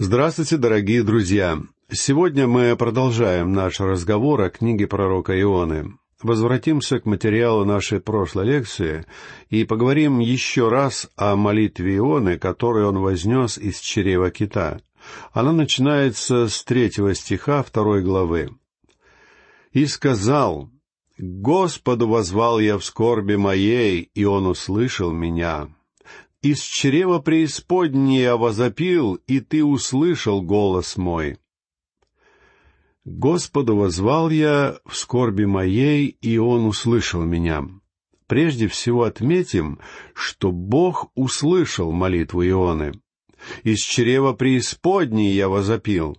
Здравствуйте, дорогие друзья! Сегодня мы продолжаем наш разговор о книге пророка Ионы. Возвратимся к материалу нашей прошлой лекции и поговорим еще раз о молитве Ионы, которую он вознес из чрева кита. Она начинается с третьего стиха второй главы. «И сказал, Господу возвал я в скорби моей, и Он услышал меня. Из чрева преисподней я возопил, и ты услышал голос мой. Господу возвал я в скорби моей, и Он услышал меня. Прежде всего отметим, что Бог услышал молитву Ионы. Из чрева преисподней я возопил.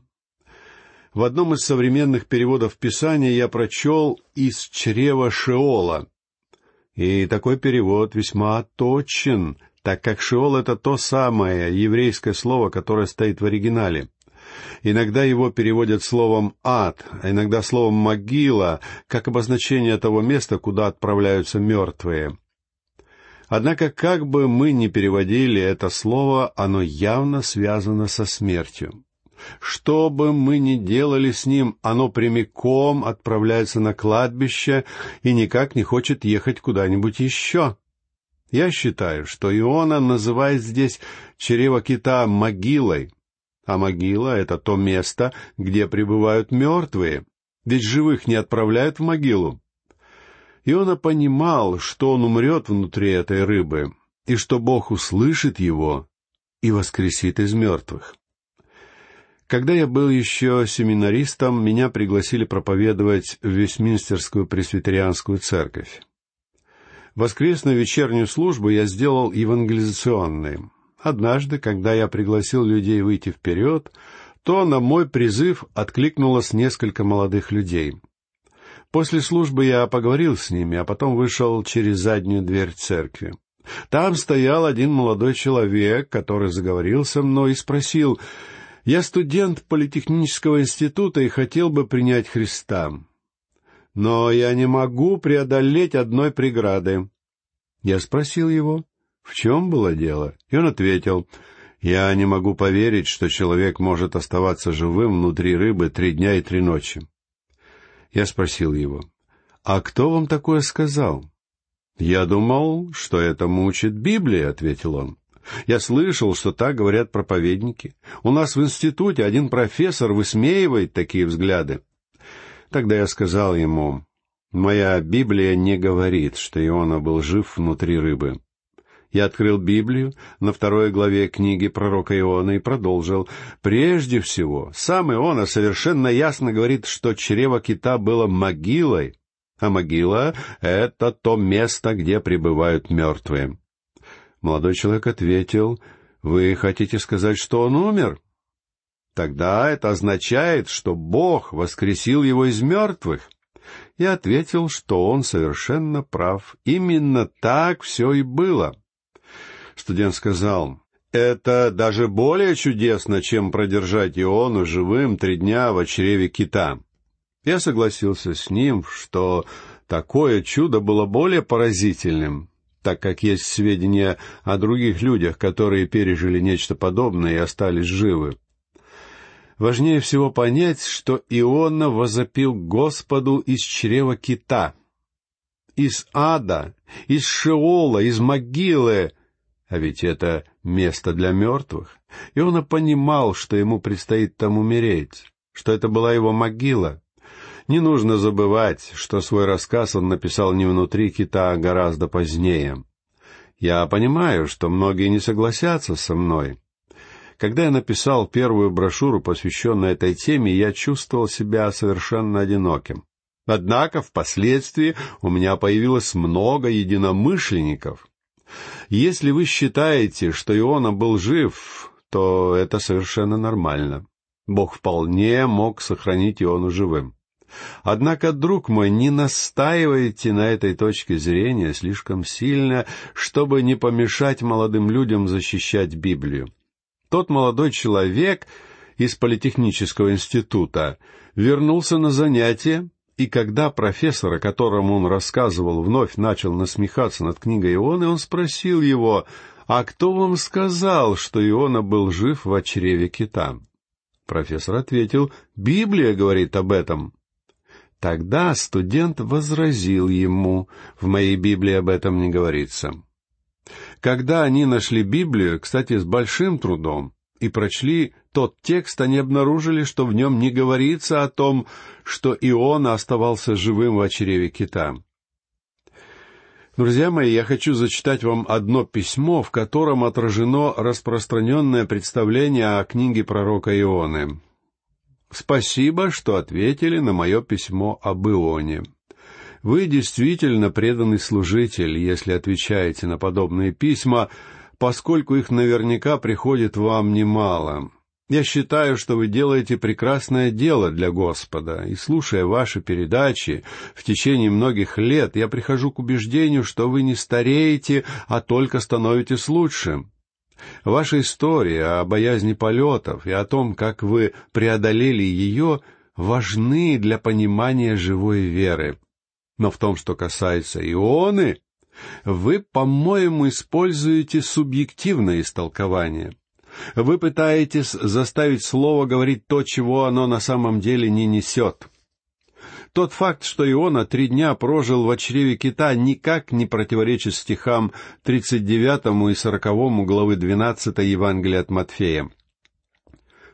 В одном из современных переводов Писания я прочел «из чрева Шеола». И такой перевод весьма точен, так как Шеол — это то самое еврейское слово, которое стоит в оригинале. Иногда его переводят словом «ад», а иногда словом «могила», как обозначение того места, куда отправляются мертвые. Однако, как бы мы ни переводили это слово, оно явно связано со смертью. Что бы мы ни делали с ним, оно прямиком отправляется на кладбище и никак не хочет ехать куда-нибудь еще. Я считаю, что Иона называет здесь чрево кита могилой, а могила — это то место, где пребывают мертвые, ведь живых не отправляют в могилу. Иона понимал, что он умрет внутри этой рыбы, и что Бог услышит его и воскресит из мертвых. Когда я был еще семинаристом, меня пригласили проповедовать в Вестминстерскую пресвитерианскую церковь. Воскресную вечернюю службу я сделал евангелизационной. Однажды, когда я пригласил людей выйти вперед, то на мой призыв откликнулось несколько молодых людей. После службы я поговорил с ними, а потом вышел через заднюю дверь церкви. Там стоял один молодой человек, который заговорил со мной и спросил, «Я студент политехнического института и хотел бы принять Христа но я не могу преодолеть одной преграды. Я спросил его, в чем было дело, и он ответил, «Я не могу поверить, что человек может оставаться живым внутри рыбы три дня и три ночи». Я спросил его, «А кто вам такое сказал?» «Я думал, что это мучит Библия», — ответил он. «Я слышал, что так говорят проповедники. У нас в институте один профессор высмеивает такие взгляды. Тогда я сказал ему, «Моя Библия не говорит, что Иона был жив внутри рыбы». Я открыл Библию на второй главе книги пророка Иона и продолжил. Прежде всего, сам Иона совершенно ясно говорит, что чрево кита было могилой, а могила — это то место, где пребывают мертвые. Молодой человек ответил, «Вы хотите сказать, что он умер?» Тогда это означает, что Бог воскресил его из мертвых. И ответил, что он совершенно прав. Именно так все и было. Студент сказал, это даже более чудесно, чем продержать Иону живым три дня в чреве кита. Я согласился с ним, что такое чудо было более поразительным, так как есть сведения о других людях, которые пережили нечто подобное и остались живы. Важнее всего понять, что Иона возопил Господу из чрева кита, из ада, из Шеола, из могилы, а ведь это место для мертвых. Иона понимал, что ему предстоит там умереть, что это была его могила. Не нужно забывать, что свой рассказ он написал не внутри кита, а гораздо позднее. Я понимаю, что многие не согласятся со мной, когда я написал первую брошюру, посвященную этой теме, я чувствовал себя совершенно одиноким. Однако впоследствии у меня появилось много единомышленников. Если вы считаете, что Иона был жив, то это совершенно нормально. Бог вполне мог сохранить Иону живым. Однако, друг мой, не настаивайте на этой точке зрения слишком сильно, чтобы не помешать молодым людям защищать Библию. Тот молодой человек из Политехнического института вернулся на занятие, и когда профессор, о котором он рассказывал, вновь начал насмехаться над книгой Ионы, он спросил его, «А кто вам сказал, что Иона был жив в чреве кита?» Профессор ответил, «Библия говорит об этом». Тогда студент возразил ему, «В моей Библии об этом не говорится». Когда они нашли Библию, кстати, с большим трудом, и прочли тот текст, они обнаружили, что в нем не говорится о том, что Иона оставался живым в чреве кита. Друзья мои, я хочу зачитать вам одно письмо, в котором отражено распространенное представление о книге пророка Ионы. Спасибо, что ответили на мое письмо об Ионе. Вы действительно преданный служитель, если отвечаете на подобные письма, поскольку их наверняка приходит вам немало. Я считаю, что вы делаете прекрасное дело для Господа, и, слушая ваши передачи в течение многих лет, я прихожу к убеждению, что вы не стареете, а только становитесь лучше. Ваша история о боязни полетов и о том, как вы преодолели ее, важны для понимания живой веры. Но в том, что касается Ионы, вы, по-моему, используете субъективное истолкование. Вы пытаетесь заставить слово говорить то, чего оно на самом деле не несет. Тот факт, что Иона три дня прожил в чреве кита, никак не противоречит стихам 39 и 40 главы 12 Евангелия от Матфея.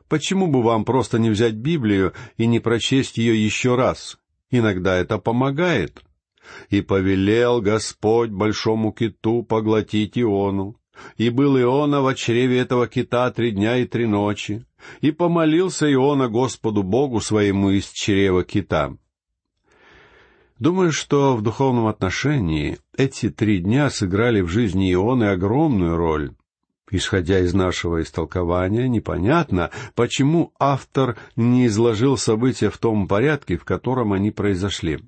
Почему бы вам просто не взять Библию и не прочесть ее еще раз? Иногда это помогает. «И повелел Господь большому киту поглотить Иону. И был Иона в чреве этого кита три дня и три ночи. И помолился Иона Господу Богу своему из чрева кита». Думаю, что в духовном отношении эти три дня сыграли в жизни Ионы огромную роль. Исходя из нашего истолкования, непонятно, почему автор не изложил события в том порядке, в котором они произошли.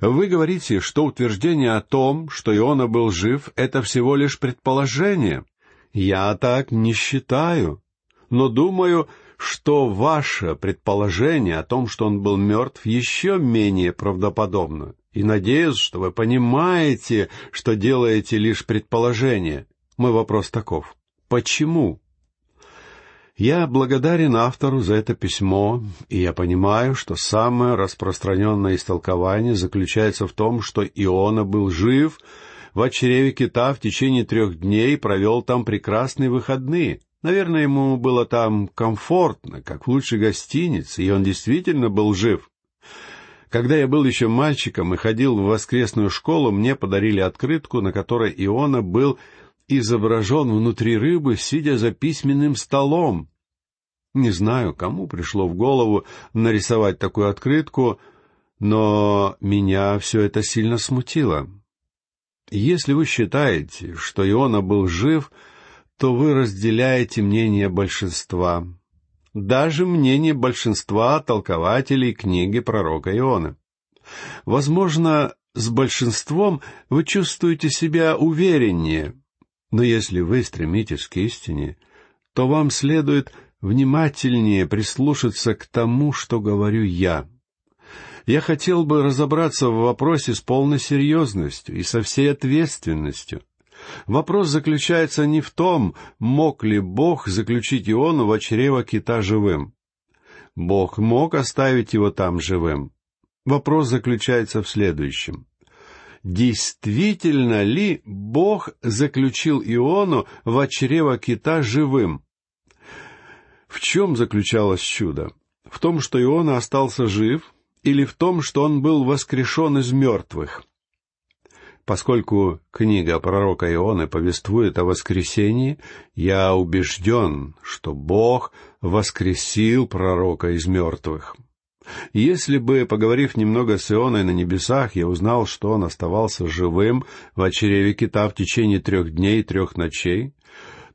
Вы говорите, что утверждение о том, что Иона был жив, это всего лишь предположение. Я так не считаю. Но думаю, что ваше предположение о том, что он был мертв, еще менее правдоподобно. И надеюсь, что вы понимаете, что делаете лишь предположение. Мой вопрос таков. Почему? Я благодарен автору за это письмо, и я понимаю, что самое распространенное истолкование заключается в том, что Иона был жив в чреве кита в течение трех дней провел там прекрасные выходные. Наверное, ему было там комфортно, как в лучшей гостинице, и он действительно был жив. Когда я был еще мальчиком и ходил в воскресную школу, мне подарили открытку, на которой Иона был изображен внутри рыбы, сидя за письменным столом. Не знаю, кому пришло в голову нарисовать такую открытку, но меня все это сильно смутило. Если вы считаете, что Иона был жив, то вы разделяете мнение большинства, даже мнение большинства толкователей книги пророка Иона. Возможно, с большинством вы чувствуете себя увереннее, но если вы стремитесь к истине, то вам следует внимательнее прислушаться к тому, что говорю я. Я хотел бы разобраться в вопросе с полной серьезностью и со всей ответственностью. Вопрос заключается не в том, мог ли Бог заключить Иону в чрево кита живым. Бог мог оставить его там живым. Вопрос заключается в следующем действительно ли Бог заключил Иону в чрево кита живым. В чем заключалось чудо? В том, что Иона остался жив, или в том, что он был воскрешен из мертвых? Поскольку книга пророка Ионы повествует о воскресении, я убежден, что Бог воскресил пророка из мертвых. Если бы, поговорив немного с Ионой на небесах, я узнал, что он оставался живым в чреве кита в течение трех дней и трех ночей,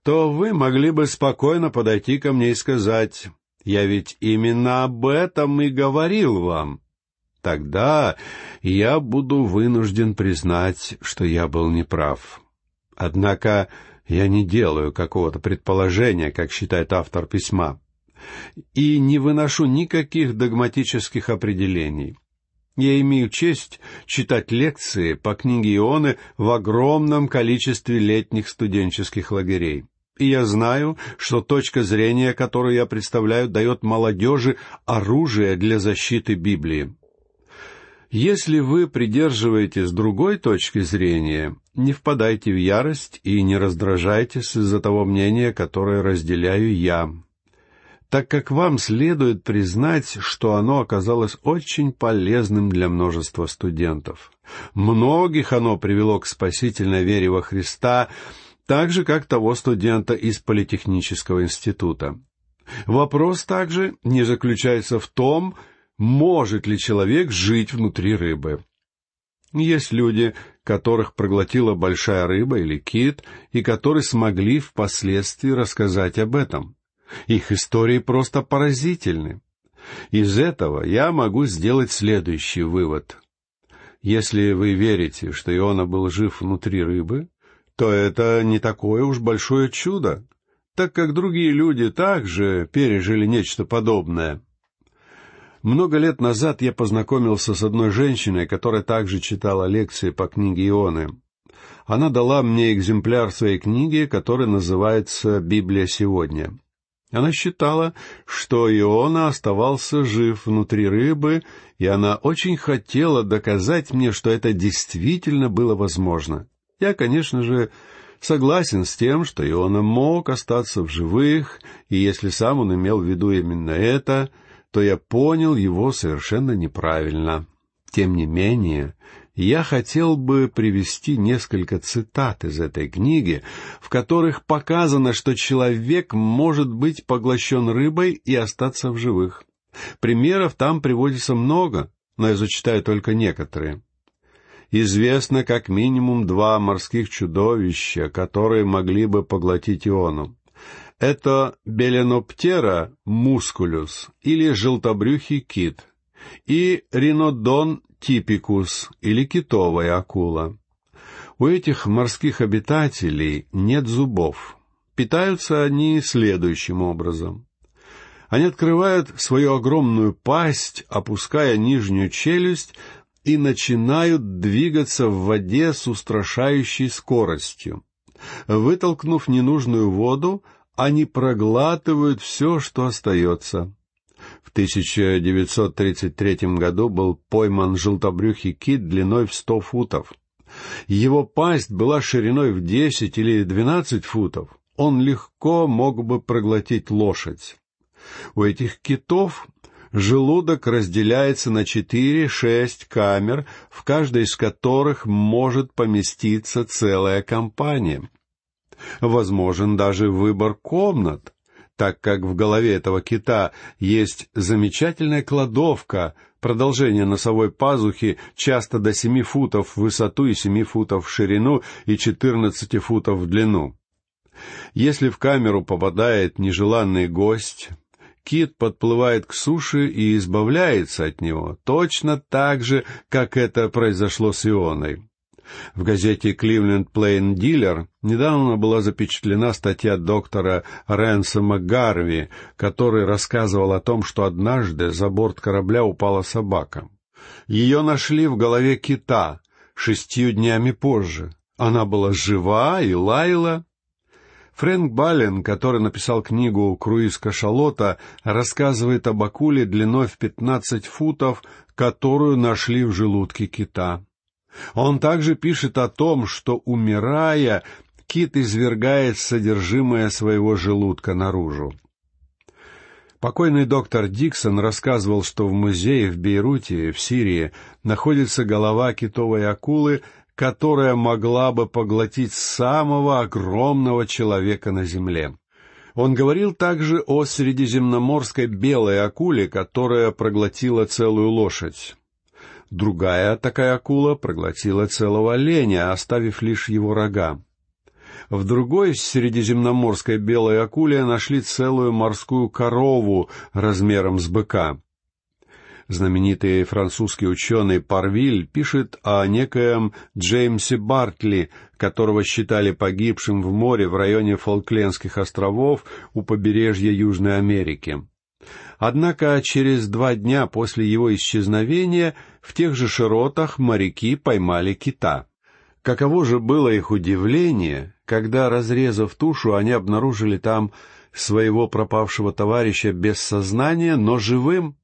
то вы могли бы спокойно подойти ко мне и сказать, «Я ведь именно об этом и говорил вам». Тогда я буду вынужден признать, что я был неправ. Однако я не делаю какого-то предположения, как считает автор письма и не выношу никаких догматических определений. Я имею честь читать лекции по книге Ионы в огромном количестве летних студенческих лагерей. И я знаю, что точка зрения, которую я представляю, дает молодежи оружие для защиты Библии. Если вы придерживаетесь другой точки зрения, не впадайте в ярость и не раздражайтесь из-за того мнения, которое разделяю я, так как вам следует признать, что оно оказалось очень полезным для множества студентов. Многих оно привело к спасительной вере во Христа, так же, как того студента из Политехнического института. Вопрос также не заключается в том, может ли человек жить внутри рыбы. Есть люди, которых проглотила большая рыба или кит, и которые смогли впоследствии рассказать об этом. Их истории просто поразительны. Из этого я могу сделать следующий вывод. Если вы верите, что Иона был жив внутри рыбы, то это не такое уж большое чудо, так как другие люди также пережили нечто подобное. Много лет назад я познакомился с одной женщиной, которая также читала лекции по книге Ионы. Она дала мне экземпляр своей книги, которая называется «Библия сегодня». Она считала, что Иона оставался жив внутри рыбы, и она очень хотела доказать мне, что это действительно было возможно. Я, конечно же, согласен с тем, что Иона мог остаться в живых, и если сам он имел в виду именно это — то я понял его совершенно неправильно. Тем не менее, я хотел бы привести несколько цитат из этой книги, в которых показано, что человек может быть поглощен рыбой и остаться в живых. Примеров там приводится много, но я зачитаю только некоторые. Известно как минимум два морских чудовища, которые могли бы поглотить Иону. Это Беленоптера мускулюс или желтобрюхий кит и Ринодон типикус или китовая акула. У этих морских обитателей нет зубов. Питаются они следующим образом. Они открывают свою огромную пасть, опуская нижнюю челюсть, и начинают двигаться в воде с устрашающей скоростью. Вытолкнув ненужную воду, они проглатывают все, что остается. В 1933 году был пойман желтобрюхий кит длиной в сто футов. Его пасть была шириной в десять или двенадцать футов. Он легко мог бы проглотить лошадь. У этих китов желудок разделяется на четыре-шесть камер, в каждой из которых может поместиться целая компания — Возможен даже выбор комнат, так как в голове этого кита есть замечательная кладовка, продолжение носовой пазухи часто до семи футов в высоту и семи футов в ширину и четырнадцати футов в длину. Если в камеру попадает нежеланный гость, кит подплывает к суше и избавляется от него, точно так же, как это произошло с Ионой. В газете «Кливленд Плейн Дилер» недавно была запечатлена статья доктора Рэнсома Гарви, который рассказывал о том, что однажды за борт корабля упала собака. Ее нашли в голове кита шестью днями позже. Она была жива и лаяла. Фрэнк Баллен, который написал книгу «Круиз кашалота», рассказывает об акуле длиной в пятнадцать футов, которую нашли в желудке кита. Он также пишет о том, что, умирая, кит извергает содержимое своего желудка наружу. Покойный доктор Диксон рассказывал, что в музее в Бейруте, в Сирии, находится голова китовой акулы, которая могла бы поглотить самого огромного человека на Земле. Он говорил также о средиземноморской белой акуле, которая проглотила целую лошадь. Другая такая акула проглотила целого оленя, оставив лишь его рога. В другой средиземноморской белой акуле нашли целую морскую корову размером с быка. Знаменитый французский ученый Парвиль пишет о некоем Джеймсе Бартли, которого считали погибшим в море в районе Фолклендских островов у побережья Южной Америки. Однако через два дня после его исчезновения в тех же широтах моряки поймали кита. Каково же было их удивление, когда, разрезав тушу, они обнаружили там своего пропавшего товарища без сознания, но живым.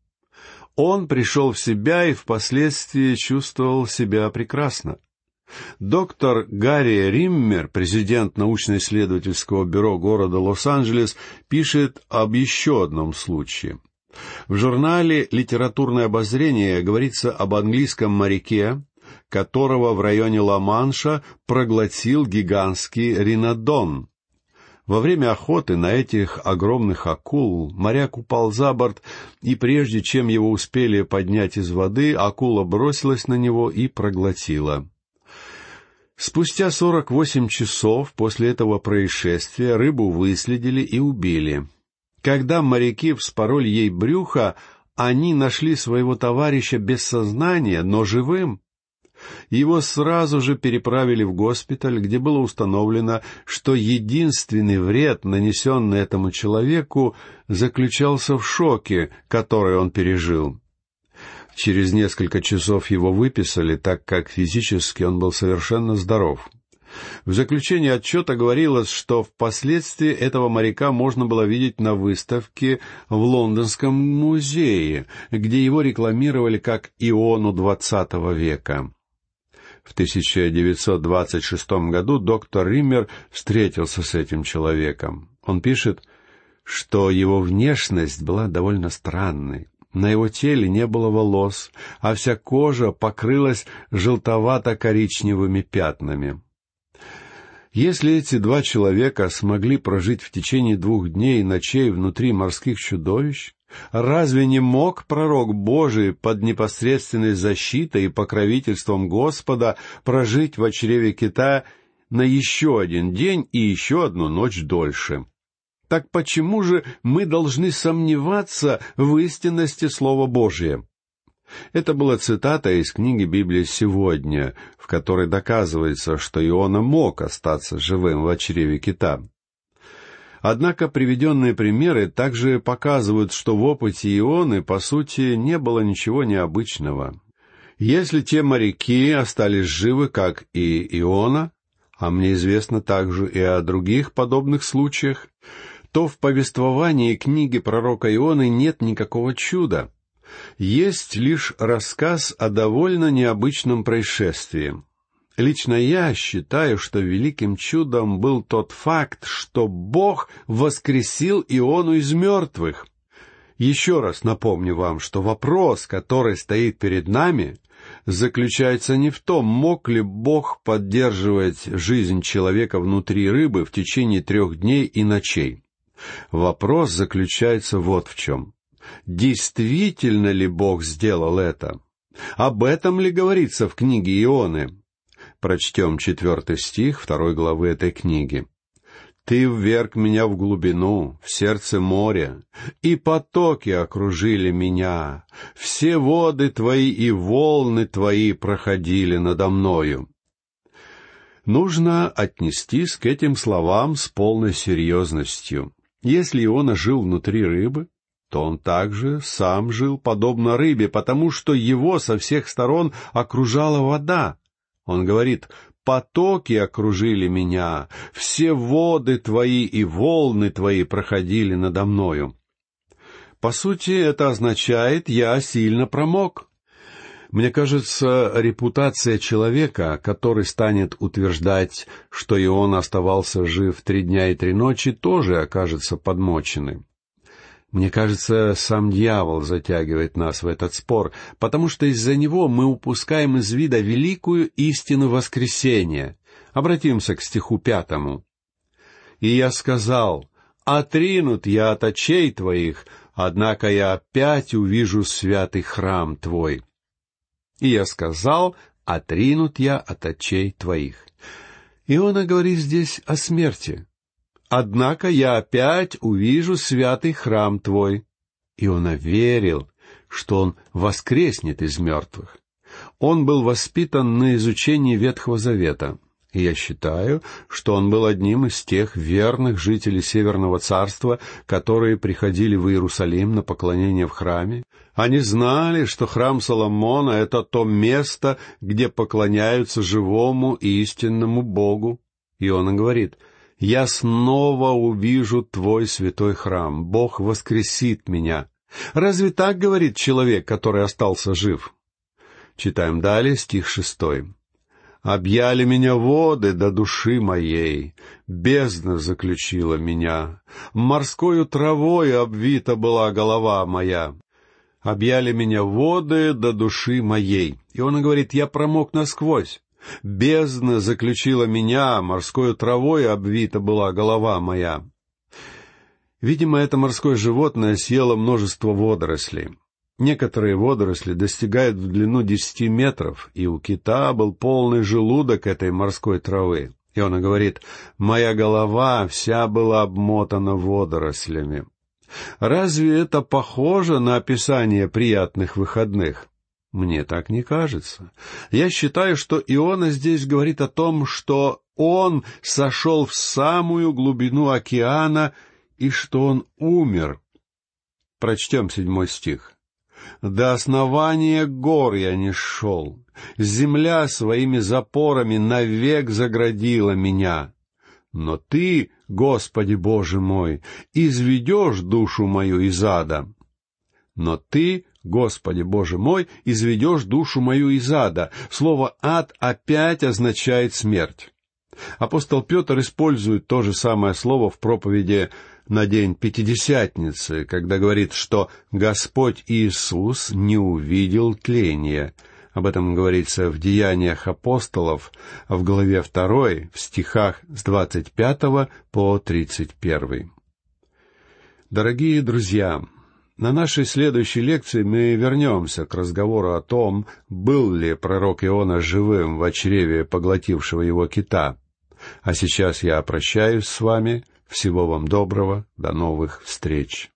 Он пришел в себя и впоследствии чувствовал себя прекрасно. Доктор Гарри Риммер, президент научно-исследовательского бюро города Лос-Анджелес, пишет об еще одном случае. В журнале «Литературное обозрение» говорится об английском моряке, которого в районе Ла-Манша проглотил гигантский ринодон. Во время охоты на этих огромных акул моряк упал за борт, и прежде чем его успели поднять из воды, акула бросилась на него и проглотила. Спустя сорок восемь часов после этого происшествия рыбу выследили и убили. Когда моряки вспороли ей брюхо, они нашли своего товарища без сознания, но живым. Его сразу же переправили в госпиталь, где было установлено, что единственный вред, нанесенный этому человеку, заключался в шоке, который он пережил. Через несколько часов его выписали, так как физически он был совершенно здоров. В заключении отчета говорилось, что впоследствии этого моряка можно было видеть на выставке в Лондонском музее, где его рекламировали как Иону XX века. В 1926 году доктор Риммер встретился с этим человеком. Он пишет, что его внешность была довольно странной. На его теле не было волос, а вся кожа покрылась желтовато-коричневыми пятнами. Если эти два человека смогли прожить в течение двух дней и ночей внутри морских чудовищ, Разве не мог пророк Божий под непосредственной защитой и покровительством Господа прожить в чреве кита на еще один день и еще одну ночь дольше? Так почему же мы должны сомневаться в истинности Слова Божия? Это была цитата из книги Библии «Сегодня», в которой доказывается, что Иона мог остаться живым в чреве кита. Однако приведенные примеры также показывают, что в опыте Ионы, по сути, не было ничего необычного. Если те моряки остались живы, как и Иона, а мне известно также и о других подобных случаях, то в повествовании книги пророка Ионы нет никакого чуда. Есть лишь рассказ о довольно необычном происшествии. Лично я считаю, что великим чудом был тот факт, что Бог воскресил Иону из мертвых. Еще раз напомню вам, что вопрос, который стоит перед нами, заключается не в том, мог ли Бог поддерживать жизнь человека внутри рыбы в течение трех дней и ночей. Вопрос заключается вот в чем. Действительно ли Бог сделал это? Об этом ли говорится в книге Ионы? прочтем четвертый стих второй главы этой книги. «Ты вверг меня в глубину, в сердце моря, и потоки окружили меня, все воды твои и волны твои проходили надо мною». Нужно отнестись к этим словам с полной серьезностью. Если Иона жил внутри рыбы, то он также сам жил подобно рыбе, потому что его со всех сторон окружала вода. Он говорит, «Потоки окружили меня, все воды твои и волны твои проходили надо мною». По сути, это означает «я сильно промок». Мне кажется, репутация человека, который станет утверждать, что и он оставался жив три дня и три ночи, тоже окажется подмоченным. Мне кажется, сам дьявол затягивает нас в этот спор, потому что из-за него мы упускаем из вида великую истину воскресения. Обратимся к стиху пятому. «И я сказал, отринут я от очей твоих, однако я опять увижу святый храм твой». И я сказал, отринут я от очей твоих. Иона говорит здесь о смерти. Однако я опять увижу святый храм твой. И он верил, что он воскреснет из мертвых. Он был воспитан на изучении Ветхого Завета. И я считаю, что он был одним из тех верных жителей Северного Царства, которые приходили в Иерусалим на поклонение в храме. Они знали, что храм Соломона — это то место, где поклоняются живому и истинному Богу. И он говорит, «Я снова увижу твой святой храм, Бог воскресит меня». Разве так говорит человек, который остался жив? Читаем далее стих шестой. Объяли меня воды до души моей, бездна заключила меня, морскою травой обвита была голова моя. Объяли меня воды до души моей. И он говорит, я промок насквозь. Бездна заключила меня, морскою травой обвита была голова моя. Видимо, это морское животное съело множество водорослей. Некоторые водоросли достигают в длину десяти метров, и у кита был полный желудок этой морской травы. И он говорит, «Моя голова вся была обмотана водорослями». Разве это похоже на описание приятных выходных? Мне так не кажется. Я считаю, что Иона здесь говорит о том, что он сошел в самую глубину океана и что он умер. Прочтем седьмой стих. До основания гор я не шел. Земля своими запорами навек заградила меня. Но Ты, Господи Боже мой, изведешь душу мою из ада. Но Ты, Господи Боже мой, изведешь душу мою из ада. Слово «ад» опять означает смерть. Апостол Петр использует то же самое слово в проповеди на день Пятидесятницы, когда говорит, что Господь Иисус не увидел тления. Об этом говорится в Деяниях апостолов, в главе 2, в стихах с 25 по 31. Дорогие друзья, на нашей следующей лекции мы вернемся к разговору о том, был ли пророк Иона живым в чреве поглотившего его кита. А сейчас я прощаюсь с вами — всего вам доброго, до новых встреч.